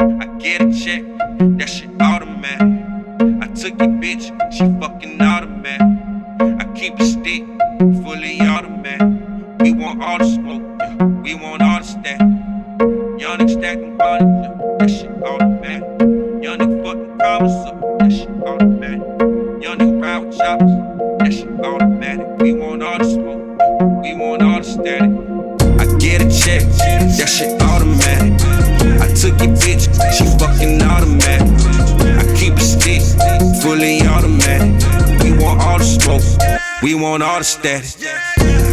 I get a check, that shit automatic. I took your bitch, she fucking automatic. I keep a stick, fully automatic. We want all the smoke, yeah. we want all the stack. Young nigga stack them hundreds, yeah. that shit automatic. Young nigga fucking commas up, that shit automatic. Young nigga ride with choppers, that shit automatic. We want all the smoke, yeah. we want all the static. I get a check, that shit took your bitch, she fucking automatic. I keep a stick, fully automatic. We want all the smoke, we want all the status.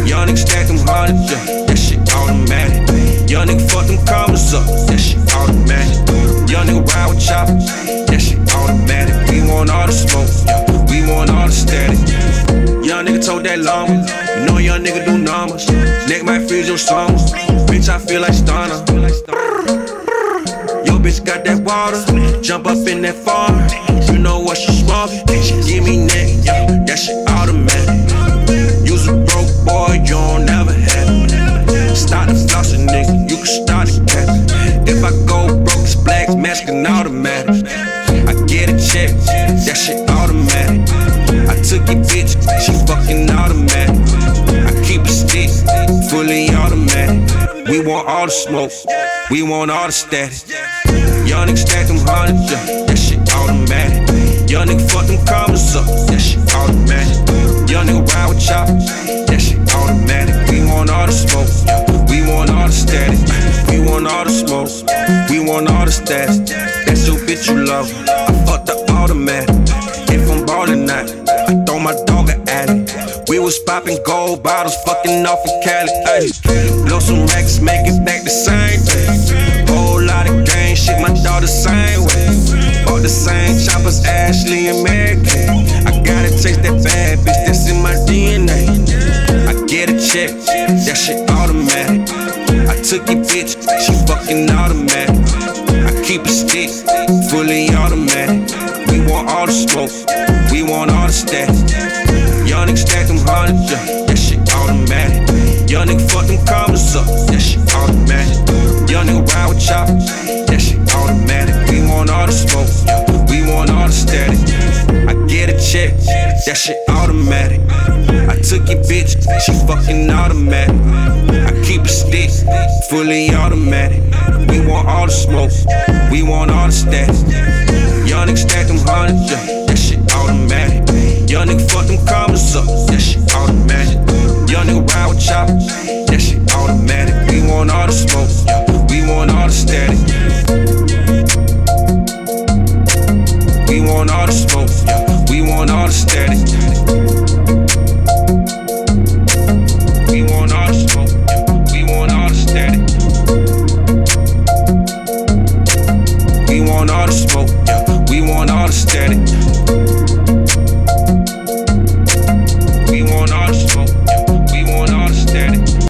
Young nigga stack them hundreds, yeah, that shit automatic. Young nigga fuck them commas up, that shit automatic. Young nigga ride with choppers, that shit automatic. We want all the smoke, we want all the static. Young nigga told that llama, you know young nigga do numbers. Neck might freeze your summer, bitch I feel like stunner. Bitch got that water, jump up in that farm. You know what she smoking? Give me neck, that shit automatic. Use a broke boy, you don't never have it. Start the flossing, nigga, you can start it, cat. If I go broke, it's blacks, masking automatic. I get a check, that shit automatic. I took your bitch, she fucking automatic. I keep a stick, fully automatic. We want all the smoke, we want all the status. Young nigga stack them hundreds, yeah, that shit automatic. Young nigga fuck them commas up, that shit automatic. Young nigga ride with choppers, that shit automatic. We want all the smoke, we want all the static. We want all the smoke, we want all the status. That's your bitch you love, I fuck the automatic. If I'm ballin' not, I throw my dog an alley. We was popping gold bottles, fucking off in Cali. Ay. Blow some racks, make it back the same shit, my same way. Bought the same choppers, Ashley and Mary Kay. I gotta taste that bad bitch, that's in my DNA. I get a check, that shit automatic. I took your bitch, she fucking automatic. I keep a stick, fully automatic. We want all the smoke, we want all the status. Check, that shit automatic. I took your bitch, she fucking automatic. I keep a stick, fully automatic. We want all the smoke, we want all the static.